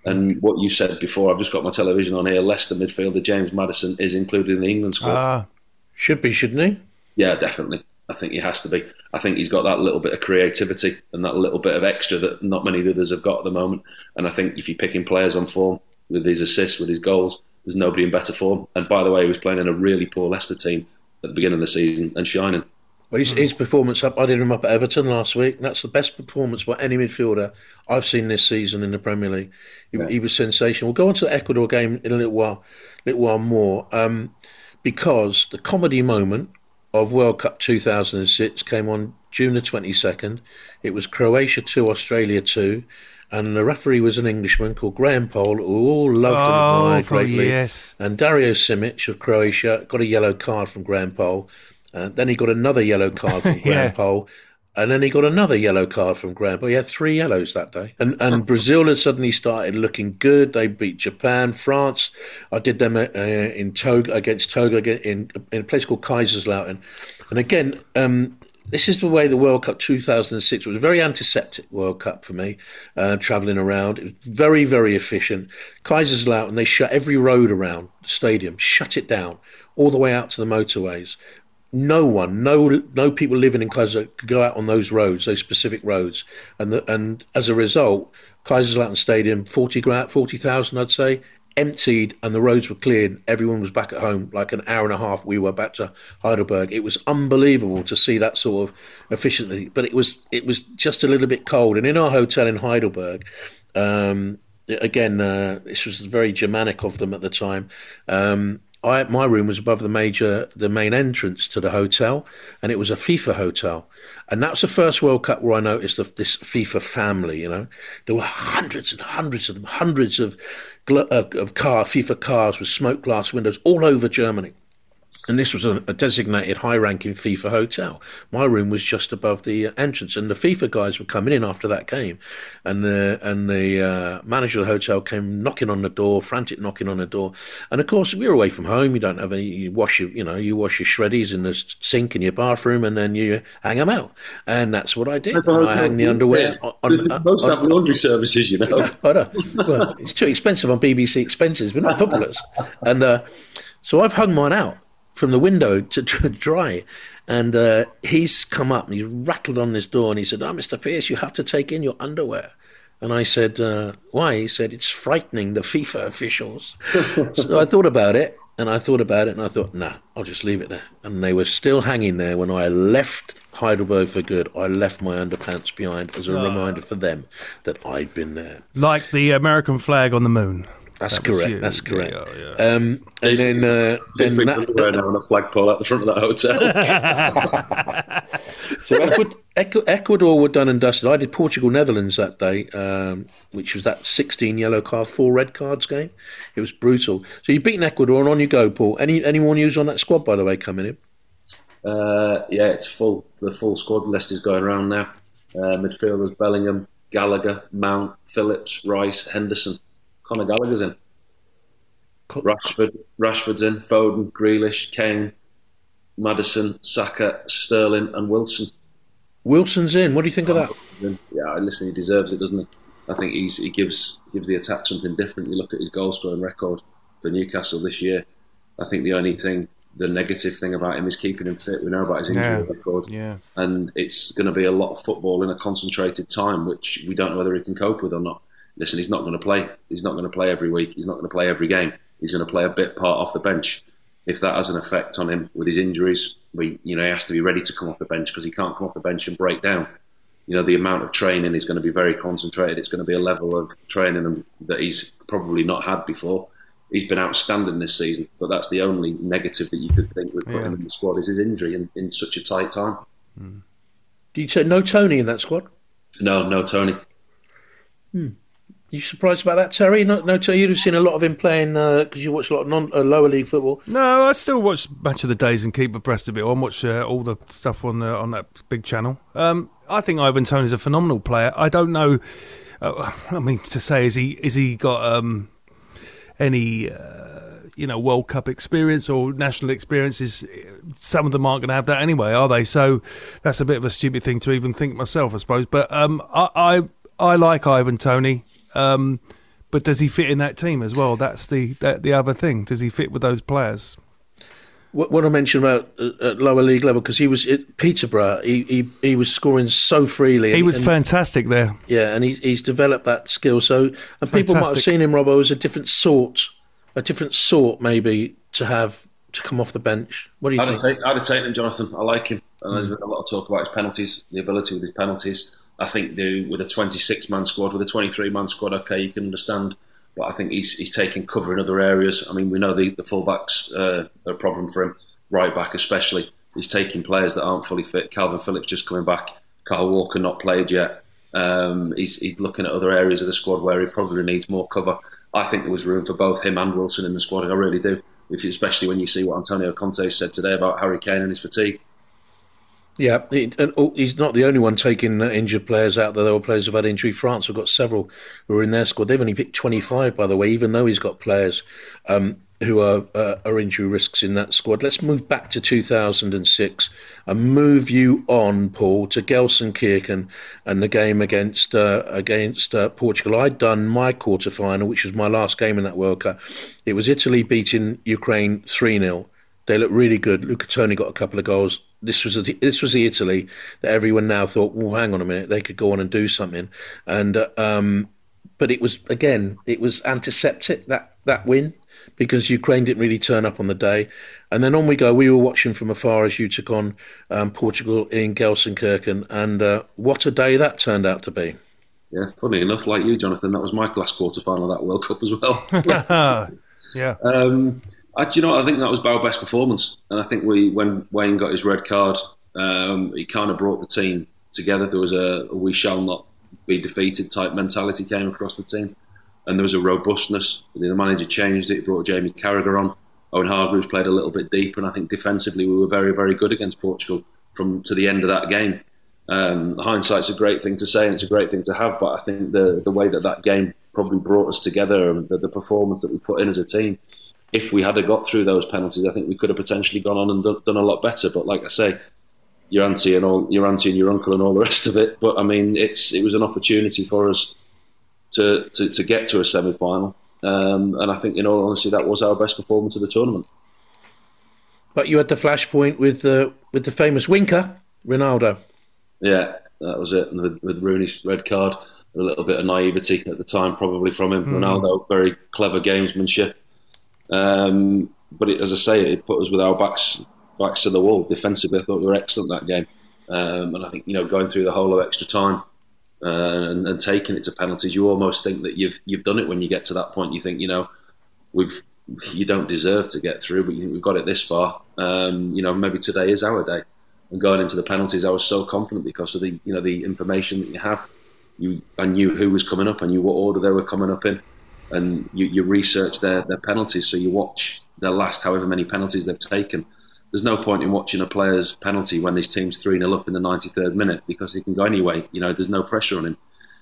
And what you said before, I've just got my television on here. Leicester midfielder James Maddison is included in the England squad. Ah, should be, shouldn't he? Yeah, definitely. I think he has to be. I think he's got that little bit of creativity and that little bit of extra that not many others have got at the moment. And I think if you're picking players on form with his assists, with his goals, there's nobody in better form. And by the way, he was playing in a really poor Leicester team at the beginning of the season and shining. Well, his, his, performance up, I did him up at Everton last week. That's the best performance by any midfielder I've seen this season in the Premier League. He, yeah. he was sensational. We'll go on to the Ecuador game in a little while, little while more, um, because the comedy moment of World Cup 2006 came on June the 22nd. It was Croatia 2, Australia 2. And the referee was an Englishman called Graham Poll, who all loved and oh, admired greatly. Yes. And Dario Simic of Croatia got a yellow card from Graham Poll. Uh, then he got another yellow card from Graham yeah. Poll. And then he got another yellow card from Graham. But he had three yellows that day. And and Brazil had suddenly started looking good. They beat Japan, France. I did them uh, in Togo against Togo in in a place called Kaiserslautern. And again, um, this is the way the World Cup 2006 was a very antiseptic World Cup for me, uh, travelling around. It was very, very efficient. Kaiserslautern, they shut every road around the stadium, shut it down all the way out to the motorways no one, no no people living in Kaiser could go out on those roads, those specific roads, and the, and as a result, Kaiserslautern Stadium, 40 40,000 I'd say, emptied and the roads were cleared. Everyone was back at home like an hour and a half. We were back to Heidelberg. It was unbelievable to see that sort of efficiency, but it was it was just a little bit cold. And in our hotel in Heidelberg. Um, again, uh, this was very Germanic of them at the time. Um, I, my room was above the major, the main entrance to the hotel, and it was a FIFA hotel. And that was the first World Cup where I noticed the, this FIFA family. You know, there were hundreds and hundreds of them, hundreds of uh, of car FIFA cars with smoke glass windows all over Germany. And this was a, designated high ranking FIFA hotel. My room was just above the uh, entrance, and the FIFA guys were coming in after that game. And the, and the uh, manager of the hotel came knocking on the door, frantic knocking on the door. And of course, we were away from home. You don't have any, you wash your, you know, you wash your shreddies in the sink in your bathroom, and then you hang them out. And that's what I did. I hang the underwear yeah. on. on Most on, have laundry services, you know. I know. Well, it's too expensive on BBC expenses. We're not footballers. And uh, so I've hung mine out from the window to, to dry. And uh, he's come up and he's rattled on this door and he said, Oh, Mr. Pearce, you have to take in your underwear. And I said, uh, Why? He said, It's frightening the FIFA officials. so I thought about it and I thought about it and I thought, Nah, I'll just leave it there. And they were still hanging there when I left Heidelberg for good. I left my underpants behind as a oh. reminder for them that I'd been there. Like the American flag on the moon. That's That correct. you. That's correct. Yeah, yeah. Um, and then uh, then Big that, underwear now on a flagpole at the front of that hotel. so Ecuador, Ecuador were done and dusted. I did Portugal Netherlands that day, um, which was that 16 yellow card, four red cards game. It was brutal. So you've beaten Ecuador, and on you go, Paul. Any any more news on that squad, by the way, coming in? Uh, yeah, it's full. The full squad list is going around now. Uh, midfielders: Bellingham, Gallagher, Mount, Phillips, Rice, Henderson. Conor Gallagher's in. Rashford, Rashford's in. Foden, Grealish, Kane, Maddison, Saka, Sterling, and Wilson. Wilson's in. What do you think of that? Yeah, listen, he deserves it, doesn't he? I think he's, he gives gives the attack something different. You look at his goal scoring record for Newcastle this year. I think the only thing, the negative thing about him is keeping him fit. We know about his injury Yeah. record, Yeah. and it's going to be a lot of football in a concentrated time, which we don't know whether he can cope with or not. Listen, he's not going to play. He's not going to play every week. He's not going to play every game. He's going to play a bit part off the bench. If that has an effect on him with his injuries, we, you know, he has to be ready to come off the bench because he can't come off the bench and break down. You know, the amount of training is going to be very concentrated. It's going to be a level of training that he's probably not had before. He's been outstanding this season, but that's the only negative that you could think with putting Yeah. him in the squad is his injury in, in such a tight time. Hmm. Do you say no Toney in that squad? No, no, Toney. Hmm. You surprised about that, Terry? No, no Toney. You'd have seen a lot of him playing because you watch a lot of non, uh, lower league football. No, I still watch Match of the Days and keep abreast of it. I watch uh, all the stuff on the, on that big channel. Um, I think Ivan Toney's a phenomenal player. I don't know. Uh, I mean, to say is he is he got um, any uh, you know World Cup experience or national experiences? Some of them aren't going to have that anyway, are they? So that's a bit of a stupid thing to even think myself, I suppose. But um, I, I I like Ivan Toney. Um, but does he fit in that team as well? That's the that, the other thing. Does he fit with those players? What, what I mentioned about uh, at lower league level because he was at Peterborough. He, he he was scoring so freely. He was and- fantastic there. Yeah, and he's he's developed that skill. So, and people might have seen him, Robbo, as a different sort, a different sort maybe to have to come off the bench. What do you I'd have, think? take, I'd have taken him, Jonathan. I like him. And there's been a lot of talk about his penalties, the ability with his penalties. I think the, with a 26 man squad, with a 23 man squad, okay, you can understand. But I think he's he's taking cover in other areas. I mean, we know the, the fullbacks uh, are a problem for him, right back especially. He's taking players that aren't fully fit. Kalvin Phillips just coming back. Kyle Walker not played yet. Um, he's, he's looking at other areas of the squad where he probably needs more cover. I think there was room for both him and Wilson in the squad. I really do. Especially when you see what Antonio Conte said today about Harry Kane and his fatigue. Yeah, and oh, he's not the only one taking uh, injured players out there. There were players who've had injury. France have got several who are in their squad. They've only picked 25, by the way, even though he's got players um, who are, uh, are injury risks in that squad. Let's move back to 2006 and move you on, Paul, to Gelsenkirchen and the game against uh, against uh, Portugal. I'd done my quarter final, which was my last game in that World Cup. It was Italy beating Ukraine 3 0. They looked really good. Luca Toni got a couple of goals. This was the, this was the Italy that everyone now thought, well, hang on a minute, they could go on and do something. And uh, um, but it was again, it was antiseptic that that win because Ukraine didn't really turn up on the day. And then on we go. We were watching from afar as you took on um, Portugal in Gelsenkirchen, and uh, what a day that turned out to be. Yeah, funny enough, like you, Jonathan, that was my last quarter final of that World Cup as well. yeah. Um, I, you know? I think that was our best performance, and I think we, when Wayne got his red card, um, he kind of brought the team together. There was a, a "we shall not be defeated" type mentality came across the team, and there was a robustness. The manager changed it, brought Jamie Carragher on. Owen Hargreaves played a little bit deeper, and I think defensively we were very, very good against Portugal from to the end of that game. Um, hindsight's a great thing to say, and it's a great thing to have. But I think the the way that that game probably brought us together, and the, the performance that we put in as a team, if we had got through those penalties, I think we could have potentially gone on and done, done a lot better. But like I say, your auntie and all your auntie and your uncle and all the rest of it. But I mean, it's it was an opportunity for us to to, to get to a semi final, um, and I think in all honesty, that was our best performance of the tournament. But you had the flashpoint with the with the famous winker, Ronaldo. Yeah, that was it. And with, with Rooney's red card, a little bit of naivety at the time, probably from him. Mm. Ronaldo, very clever gamesmanship. Um, but it, as I say, it put us with our backs backs to the wall defensively. I thought we were excellent that game, um, and I think you know going through the whole of extra time, uh, and, and taking it to penalties, you almost think that you've you've done it when you get to that point. You think, you know, we've you don't deserve to get through, but we've got it this far. Um, you know, maybe today is our day. And going into the penalties, I was so confident because of the you know the information that you have. You I knew who was coming up, I knew what order they were coming up in, and you, you research their their penalties. So you watch their last however many penalties they've taken. There's no point in watching a player's penalty when his team's 3 0 up in the 93rd minute because he can go anyway. You know, there's no pressure on him.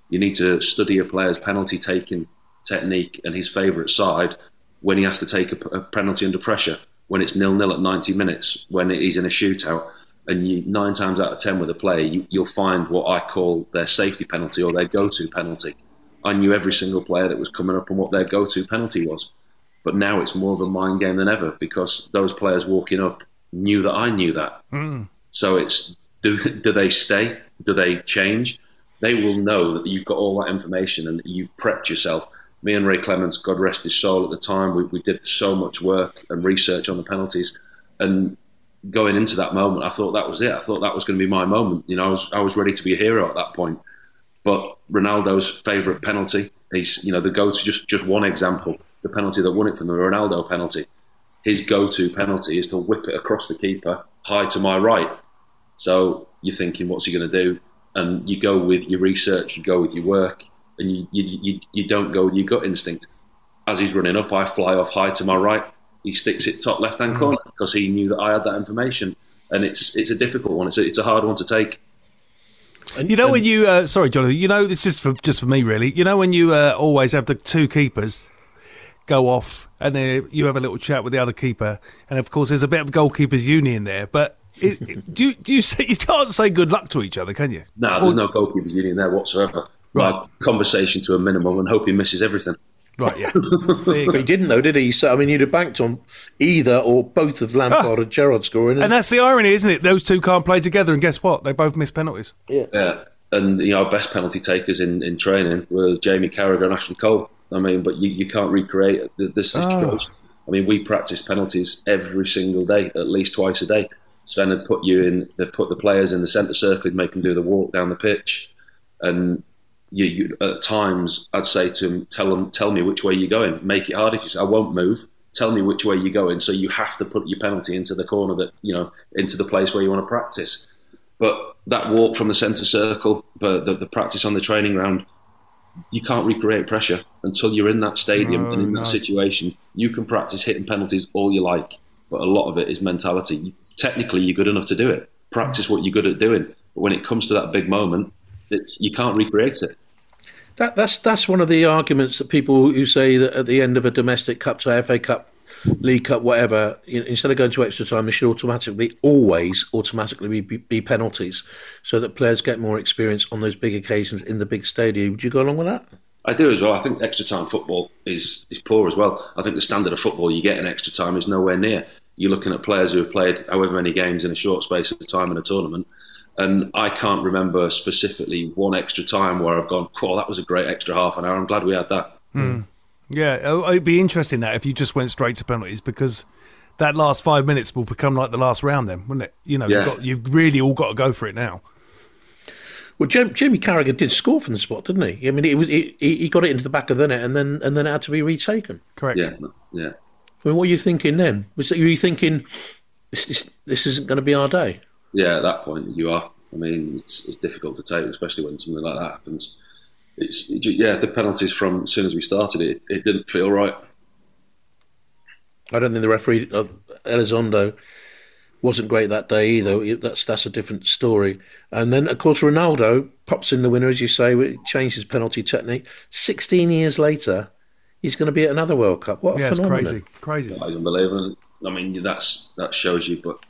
You need to study a player's penalty taking technique and his favourite side when he has to take a, a penalty under pressure, when it's nil nil at 90 minutes, when he's in a shootout. And you, nine times out of ten with a player, you, you'll find what I call their safety penalty or their go to penalty. I knew every single player that was coming up and what their go to penalty was. But now it's more of a mind game than ever because those players walking up knew that I knew that. Mm. So it's do, do they stay? Do they change? They will know that you've got all that information and you've prepped yourself. Me and Ray Clemence, God rest his soul, at the time we, we did so much work and research on the penalties, and going into that moment, I thought that was it. I thought that was going to be my moment. You know, I was I was ready to be a hero at that point. But Ronaldo's favourite penalty, he's you know the go to just just one example, the penalty that won it from the Ronaldo penalty. His go-to penalty is to whip it across the keeper, high to my right. So you're thinking, what's he going to do? And you go with your research, you go with your work, and you you, you, you don't go with your gut instinct. As he's running up, I fly off high to my right. He sticks it top left hand mm. corner because he knew that I had that information, and it's it's a difficult one. It's a, it's a hard one to take. You know when you uh, sorry, Jonathan. You know it's just for just for me really. You know when you uh, always have the two keepers go off and then you have a little chat with the other keeper, and of course there's a bit of goalkeepers union there. But it, it- do you, do you say you can't say good luck to each other, can you? No, there's no goalkeepers union there whatsoever. Right. Conversation to a minimum and hope he misses everything. Right, yeah. But he didn't though, did he? So I mean, you'd have banked on either or both of Lampard ah. and Gerrard scoring. And that's the irony, isn't it? Those two can't play together, and guess what? They both miss penalties. Yeah. Yeah. And you know, our best penalty takers in, in training were Jamie Carragher and Ashley Cole. I mean, but you, you can't recreate the- this ah. situation. I mean, we practice penalties every single day, at least twice a day. Sven had put you in, they put the players in the centre circle, he'd make them do the walk down the pitch, and you, you at times I'd say to him, "Tell them, tell me which way you're going. Make it hard if you say I won't move. Tell me which way you're going." So you have to put your penalty into the corner that you know into the place where you want to practice. But that walk from the centre circle, but the, the practice on the training ground, you can't recreate pressure until you're in that stadium No, and in that situation. You can practice hitting penalties all you like, but a lot of it is mentality. You- Technically, you're good enough to do it. Practice what you're good at doing. But when it comes to that big moment, it's, you can't recreate it. That, that's that's one of the arguments that people who say that at the end of a domestic cup, so FA Cup, League Cup, whatever, you instead of going to extra time, it should automatically, always automatically be, be, be penalties, so that players get more experience on those big occasions in the big stadium. Would you go along with that? I do as well. I think extra time football is, is poor as well. I think the standard of football you get in extra time is nowhere near. You're looking at players who have played however many games in a short space of time in a tournament. And I can't remember specifically one extra time where I've gone, "Wow, that was a great extra half an hour. I'm glad we had that." Hmm. Yeah, oh, it'd be interesting that if you just went straight to penalties because that last five minutes will become like the last round, then, wouldn't it? You know, Yeah. you've, got, you've really all got to go for it now. Well, Jim, Jimmy Carragher did score from the spot, didn't he? I mean, it was he, he he got it into the back of the net, and then and then it had to be retaken. Correct. Yeah, yeah. I mean, what were you thinking then? Was were you thinking this this, this isn't going to be our day? Yeah, at that point you are. I mean, it's, it's difficult to take, especially when something like that happens. It's it, yeah, the penalties from as soon as we started it, it didn't feel right. I don't think the referee uh, Elizondo wasn't great that day either. That's that's a different story. And then of course Ronaldo pops in the winner, as you say, it changed his penalty technique. Sixteen years later, he's going to be at another World Cup. What a yeah, it's phenomenon! crazy, crazy. That is unbelievable. I mean, that's that shows you, but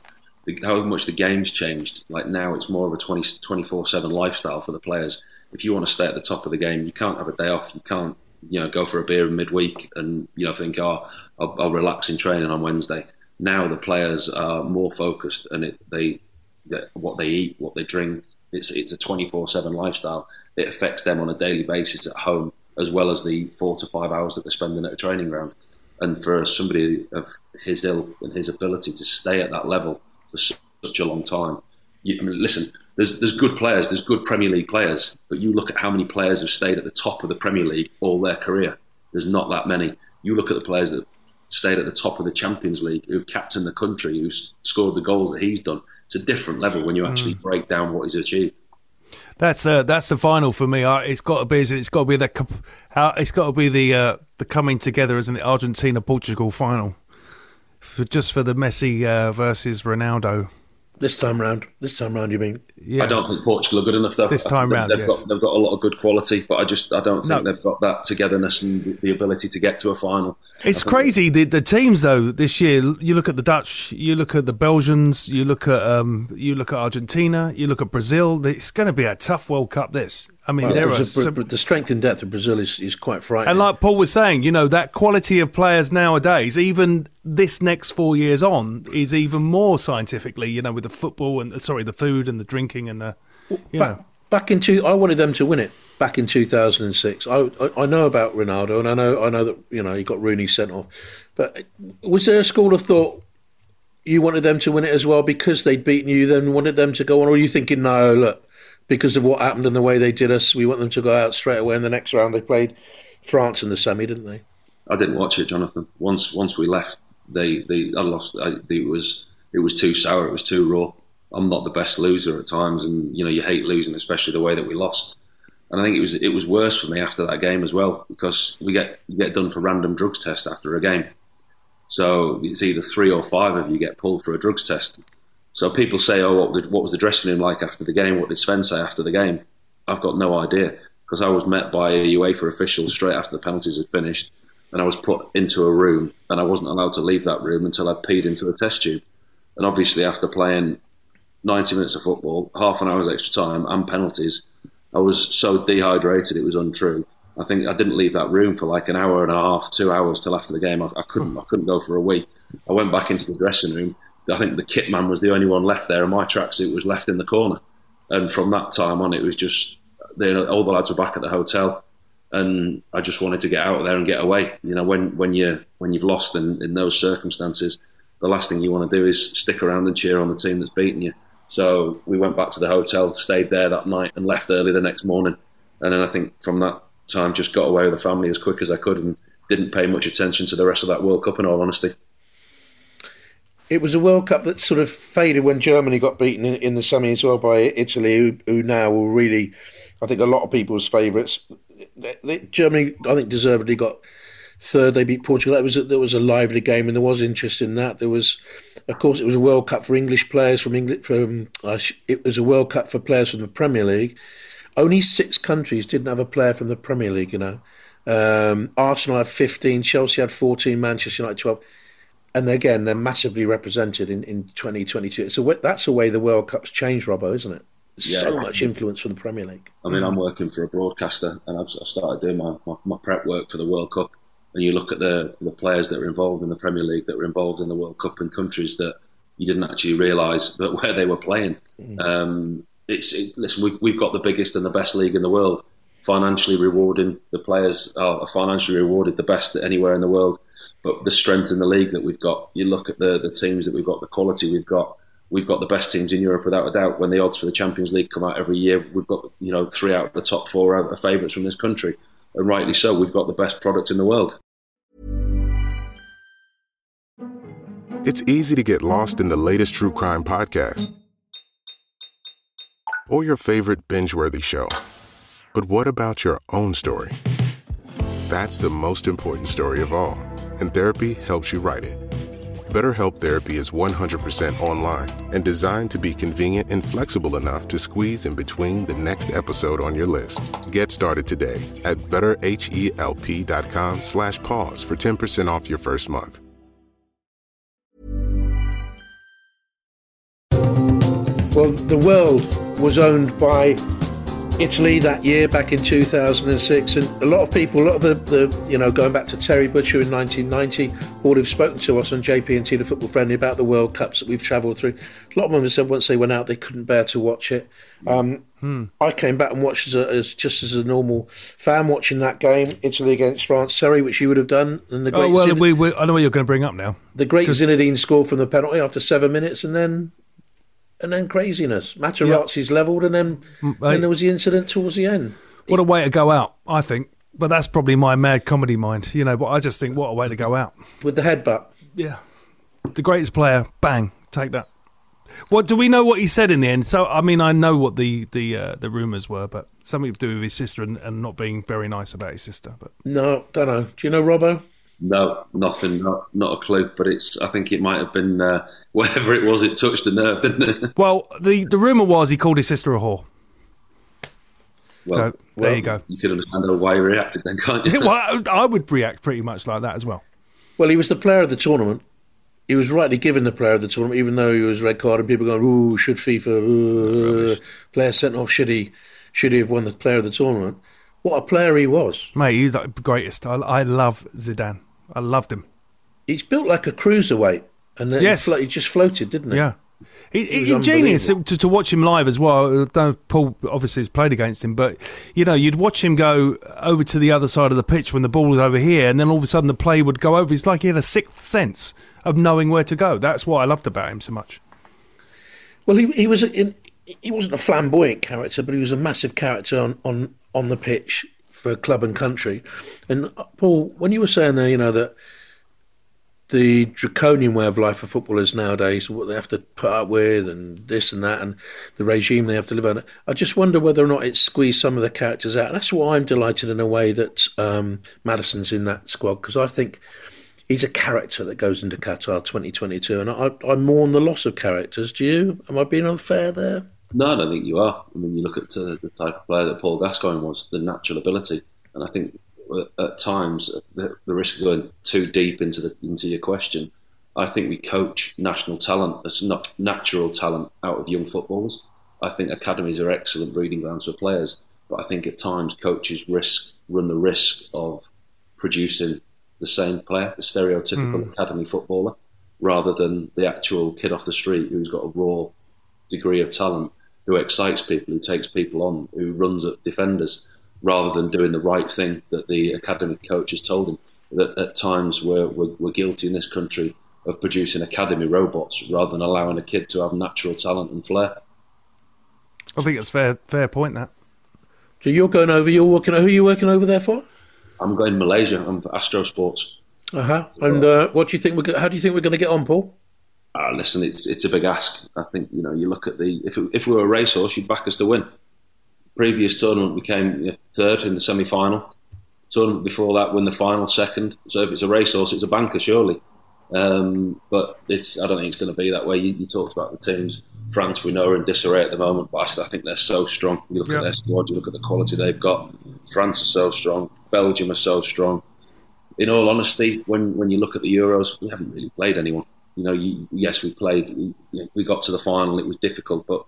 the, how much the game's changed. Like now, it's more of a 24 seven lifestyle for the players. If you want to stay at the top of the game, you can't have a day off. You can't, you know, go for a beer in midweek and you know think, oh, I'll, I'll relax in training on Wednesday. Now the players are more focused, and it, they that what they eat, what they drink. It's it's a 24 seven lifestyle. It affects them on a daily basis at home, as well as the four to five hours that they're spending at a training ground. And for somebody of his ilk and his ability to stay at that level for such a long time, You, I mean, listen, there's there's good players, there's good Premier League players, but you look at how many players have stayed at the top of the Premier League all their career. There's not that many. You look at the players that stayed at the top of the Champions League, who've captained the country, who's scored the goals that he's done. It's a different level when you actually Mm. break down what he's achieved. That's uh, that's the final for me. Uh, It's got to be. It's got to be the. it's got to be the uh, the coming together, isn't it? Argentina Portugal final, for just for the Messi uh, versus Ronaldo. This time round. This time round, you mean? Yeah. I don't think Portugal are good enough though. This time they've- round, they've yes. got they've got a lot of good quality, but I just I don't think No. they've got that togetherness and the ability to get to a final. It's crazy the the teams though this year. You look at the Dutch, you look at the Belgians, you look at um, you look at Argentina, you look at Brazil. It's going to be a tough World Cup. This, I mean, Well, there are some, the strength and depth of Brazil is, is quite frightening. and like Paul was saying, you know that quality of players nowadays, even this next four years on, is even more scientifically. You know, with the football and sorry, the food and the drinking and the, you back, know, back in two, I wanted them to win it back in 2006. I, I I know about Ronaldo, and I know I know that you know he got Rooney sent off. But was there a school of thought you wanted them to win it as well because they'd beaten you? Then wanted them to go on, or are you thinking no, look, because of what happened and the way they did us, we want them to go out straight away. In the next round, they played France in the semi, didn't they? I didn't watch it, Jonathan. Once once we left, they they I lost. I, it was it was too sour. It was too raw. I'm not the best loser at times, and you know you hate losing, especially the way that we lost. And I think it was it was worse for me after that game as well because we get you get done for random drugs test after a game. So it's either three or five of you get pulled for a drugs test. So people say, "Oh, what, what was the dressing room like after the game? What did Sven say after the game?" I've got no idea because I was met by a UEFA official straight after the penalties had finished, and I was put into a room, and I wasn't allowed to leave that room until I'd peed into a test tube. And obviously, after playing 90 minutes of football, half an hour's extra time, and penalties, I was so dehydrated it was untrue. I think I didn't leave that room for like an hour and a half, two hours till after the game. I, I couldn't, I couldn't go for a week. I went back into the dressing room. I think the kit man was the only one left there, and my tracksuit was left in the corner. And from that time on, it was just know, all the lads were back at the hotel, and I just wanted to get out of there and get away. You know, when when you when you've lost in, in those circumstances, the last thing you want to do is stick around and cheer on the team that's beaten you. So we went back to the hotel, stayed there that night, and left early the next morning. And then I think from that time, just got away with the family as quick as I could, and didn't pay much attention to the rest of that World Cup. In all honesty. It was a World Cup that sort of faded when Germany got beaten in, in the semi as well by Italy, who, who now were really, I think, a lot of people's favourites. Germany, I think, deservedly got third. They beat Portugal. That was a, there was a lively game, and there was interest in that. There was, of course, it was a World Cup for English players from England. From uh, it was a World Cup for players from the Premier League. Only six countries didn't have a player from the Premier League. You know, um, Arsenal had fifteen, Chelsea had fourteen, Manchester United twelve and again, they're massively represented in, in 2022. So that's the way the World Cup's changed, Robbo, isn't it? Yeah. so much influence from the Premier League. I mean, I'm working for a broadcaster, and I've, I've started doing my, my, my prep work for the World Cup. And you look at the the players that were involved in the Premier League, that were involved in the World Cup in countries that you didn't actually realise that where they were playing. Um, it's it, listen, we've we've got the biggest and the best league in the world, financially rewarding the players are financially rewarded the best anywhere in the world. But the strength in the league that we've got, you look at the the teams that we've got, the quality we've got. We've got the best teams in Europe without a doubt. When the odds for the Champions League come out every year, we've got you know three out of the top four are favourites from this country, and rightly so. We've got the best product in the world. It's easy to get lost in the latest true crime podcast or your favorite binge worthy show. But what about your own story? That's the most important story of all, and therapy helps you write it. BetterHelp Therapy is 100% online and designed to be convenient and flexible enough to squeeze in between the next episode on your list. Get started today at betterhelp.com slash pause for 10% off your first month. Well, the world was owned by Italy that year, back in 2006, and a lot of people, a lot of the, the you know, going back to Terry Butcher in 1990, would have spoken to us on JP&T, the Football Friendly, about the World Cups that we've travelled through. A lot of them have said once they went out, they couldn't bear to watch it. Um, I came back and watched as, a, as just as a normal fan watching that game, Italy against France, Terry, which you would have done, and the great Oh well, Zin- we, we, I know what you're going to bring up now. the great Zinedine scored from the penalty after seven minutes, and then and then craziness. Materazzi's levelled, and then then there was the incident towards the end. What a way to go out, I think. But that's probably my mad comedy mind, you know. But I just think, what a way to go out. with the headbutt. Yeah. The greatest player, bang, take that. What do we know what he said in the end? So I mean, I know what the the uh, the rumours were, but something to do with his sister and, and not being very nice about his sister. But No, don't know. Do you know Robbo? No, nothing, not not a clue. But it's. I think it might have been uh, whatever it was. It touched the nerve, didn't it? well, the the rumor was he called his sister a whore. Well, so there you go. You can understand why he reacted then, can't you? well, I- I would react pretty much like that as well. Well, he was the player of the tournament. He was rightly given the player of the tournament, even though he was red card and people going, "Ooh, should FIFA ooh, player sent off? Should he? Should he have won the player of the tournament?" What a player he was! Mate, he's the greatest. I, I love Zidane. I loved him. He's built like a cruiserweight, and then Yes. he, flo- he just floated, didn't he? Yeah. He, He ingenious to, to watch him live as well. Don't Paul obviously has played against him, but you know, you'd watch him go over to the other side of the pitch when the ball was over here, and then all of a sudden the play would go over. It's like he had a sixth sense of knowing where to go. That's what I loved about him so much. Well, he he was in, he wasn't a flamboyant character, but he was a massive character on, on, on the pitch for club and country. And uh, Paul, when you were saying there, you know that the draconian way of life for footballers nowadays, what they have to put up with, and this and that, and the regime they have to live under, I just wonder whether or not it squeezed some of the characters out. And that's why I'm delighted in a way that um, Maddison's in that squad because I think he's a character that goes into Qatar 2022, and I, I mourn the loss of characters. Do you? Am I being unfair there? No, I don't think you are. I mean, you look at uh, the type of player that Paul Gascoigne was, the natural ability, and I think uh, at times the, the risk of going too deep into the into your question. I think we coach national talent, as not natural talent, out of young footballers. I think academies are excellent breeding grounds for players, but I think at times coaches risk run the risk of producing the same player, the stereotypical Mm. academy footballer, rather than the actual kid off the street who's got a raw degree of talent, who excites people, who takes people on, who runs at defenders, rather than doing the right thing that the academy coach has told him. That at times we're, we're, we're guilty in this country of producing academy robots rather than allowing a kid to have natural talent and flair. I think it's fair fair point that. So you're going over. You're working. Who are you working over there for? I'm going to Malaysia. I'm for Astro Sports. Uh huh. And uh, what do you think? We're, how do you think we're going to get on, Paul? Uh, listen, it's it's a big ask. I think you know you look at the if it, if we were a racehorse, you'd back us to win. Previous tournament, we came you know, third in the semi final. Tournament before that, win the final second. So if it's a racehorse, it's a banker surely. Um, but it's I don't think it's going to be that way. You, you talked about the teams. France, we know, are in disarray at the moment, but I think they're so strong. You look Yeah. at their squad, you look at the quality they've got. France are so strong. Belgium are so strong. In all honesty, when, when you look at the Euros, we haven't really played anyone. You know, you, yes, we played. You know, we got to the final. It was difficult, but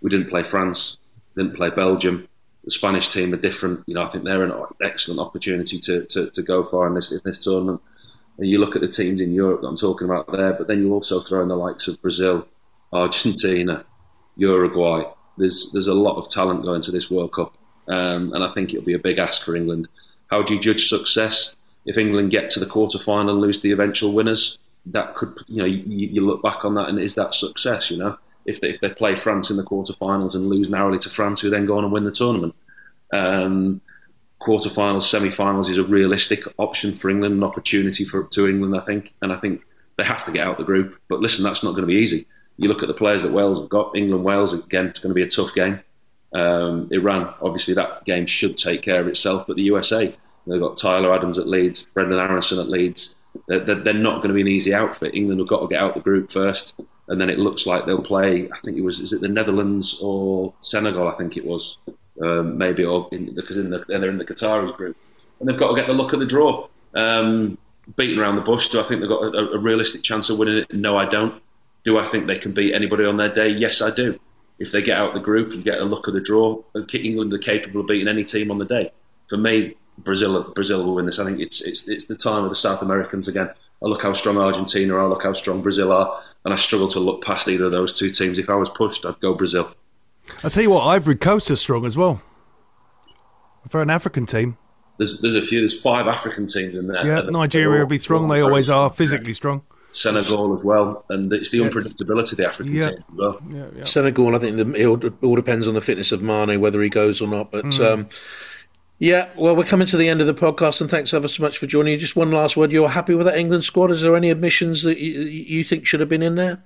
we didn't play France. Didn't play Belgium. The Spanish team are different. You know, I think they're an excellent opportunity to, to, to go far in this in this tournament. And you look at the teams in Europe that I'm talking about there, but then you also throw in the likes of Brazil, Argentina, Uruguay. There's there's a lot of talent going to this World Cup, um, and I think it'll be a big ask for England. How do you judge success? If England get to the quarter final and lose the eventual winners, that could you know you, you look back on that and is that success? You know, if they, if they play France in the quarterfinals and lose narrowly to France, who then go on and win the tournament. Um, quarterfinals, semi-finals is a realistic option for England, an opportunity for to England, I think, and I think they have to get out of the group. But listen, that's not going to be easy. You look at the players that Wales have got. England, Wales again, it's going to be a tough game. Um, Iran, obviously, that game should take care of itself. But the USA, they've got Tyler Adams at Leeds, Brenden Aaronson at Leeds. They're, they're, not going to be an easy outfit. England have got to get out the group first, and then it looks like they'll play. I think it was is it the Netherlands or Senegal? I think it was um, maybe or in, because in the, they're in the Qataris group, and they've got to get the luck of the draw. Um, beating around the bush, do I think they've got a, a realistic chance of winning it? No, I don't. Do I think they can beat anybody on their day? Yes, I do. If they get out the group and get a look of the draw, England are capable of beating any team on the day. For me, Brazil Brazil will win this. I think it's it's it's the time of the South Americans again. I look how strong Argentina are, I look how strong Brazil are, and I struggle to look past either of those two teams. If I was pushed, I'd go Brazil. I tell you what, Ivory Coast is strong as well for an African team. There's there's a few. There's five African teams in there. Yeah, and Nigeria will be strong. they're They all always are strong. physically strong. Senegal as well, and it's the Yes. unpredictability of the African Yeah. team as well. Senegal, I think the, it all, all depends on the fitness of Mane, whether he goes or not. But Mm. um, yeah, well, we're coming to the end of the podcast, and thanks ever so much for joining. Just one last word: you're happy with that England squad? Is there any admissions that you, you think should have been in there?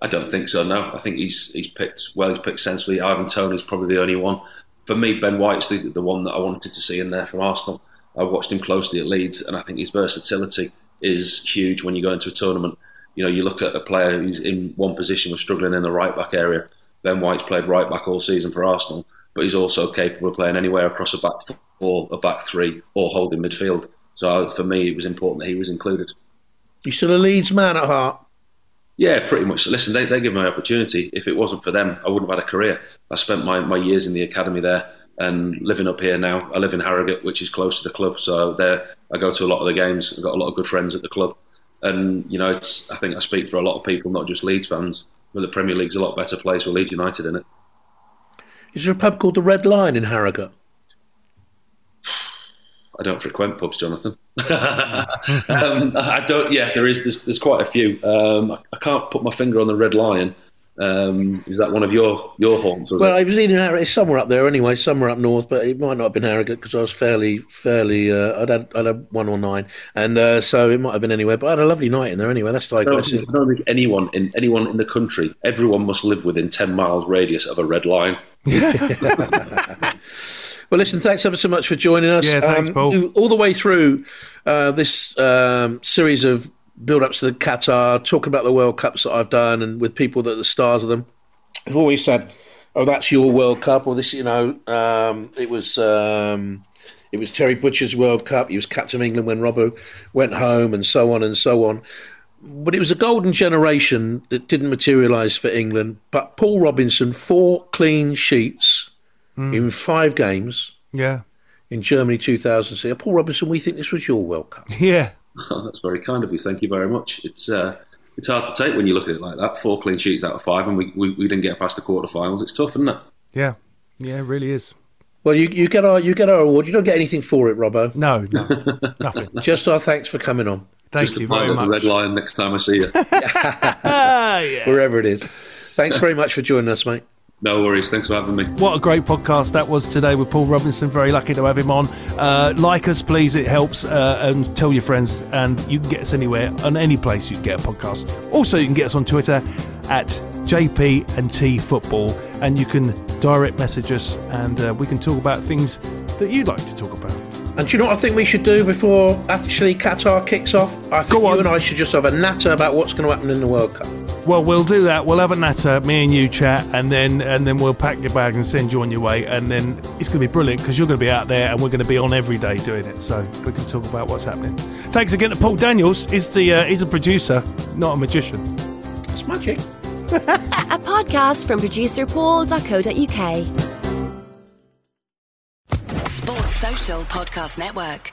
I don't think so. No, I think he's he's picked well. He's picked sensibly. Ivan Toney's probably the only one. For me, Ben White's the, the one that I wanted to see in there from Arsenal. I watched him closely at Leeds, and I think his versatility is huge when you go into a tournament. You know, you look at a player who's in one position was struggling in the right back area. Ben White's played right back all season for Arsenal, but he's also capable of playing anywhere across a back four, a back three, or holding midfield. So for me, it was important that he was included. You still a Leeds man at heart? Yeah, pretty much. Listen, they, they give me an opportunity. If it wasn't for them, I wouldn't have had a career. I spent my, my years in the academy there and living up here now. I live in Harrogate, which is close to the club. So there, I go to a lot of the games. I've got a lot of good friends at the club. And, you know, it's, I think I speak for a lot of people, not just Leeds fans. But the Premier League's a lot better place with Leeds United in it. Is there a pub called the Red Lion in Harrogate? I don't frequent pubs, Jonathan. um, I don't. Yeah, there is. There's, there's quite a few. Um, I, I can't put my finger on the Red Lion. Um, is that one of your your haunts? was Well, it? it was either Harrogate, it's somewhere up there anyway, somewhere up north, but it might not have been Harrogate because I was fairly, fairly. Uh, I'd had, I'd had one or nine, and uh, so it might have been anywhere. But I had a lovely night in there anyway. That's I don't, I don't think anyone in anyone in the country, everyone must live within ten miles radius of a Red Lion. Well, listen, thanks ever so much for joining us. Yeah, thanks, Um, Paul. All the way through uh, this um, series of build ups to the Qatar, talking about the World Cups that I've done and with people that are the stars of them, I've always said, oh, that's your World Cup, or this, you know, um, it was. Um, it was Terry Butcher's World Cup. He was captain of England when Robbo went home, and so on and so on. But it was a golden generation that didn't materialise for England. But Paul Robinson, four clean sheets in five games Yeah. in Germany 2006. Paul Robinson, we think this was your World Cup. Yeah. Oh, that's very kind of you. Thank you very much. It's uh, it's hard to take when you look at it like that. Four clean sheets out of five, and we, we, we didn't get past the quarterfinals. It's tough, isn't it? Yeah. Yeah, it really is. Well, you, you get our you get our award. You don't get anything for it, Robbo. No, no, nothing. Just our thanks for coming on. Thank Just you very out the much. Red Lion next time I see you. Ah, yeah. Wherever it is. Thanks very much for joining us, mate. No worries. Thanks for having me. What a great podcast that was today with Paul Robinson. Very lucky to have him on. Uh, like us, please. It helps. Uh, and tell your friends. And you can get us anywhere, on any place you can get a podcast. Also, you can get us on Twitter at JP and T Football. And you can direct message us and uh, we can talk about things that you'd like to talk about. And do you know what I think we should do before actually Qatar kicks off? I think Go on. you and I should just have a natter about what's going to happen in the World Cup. Well, we'll do that. We'll have a natter, me and you chat, and then and then we'll pack your bag and send you on your way. And then it's going to be brilliant because you're going to be out there, and we're going to be on every day doing it. So we can talk about what's happening. Thanks again to Paul Daniels. He's the uh, he's a producer, not a magician. It's magic. A podcast from producer paul.co.uk. Sports Social Podcast Network.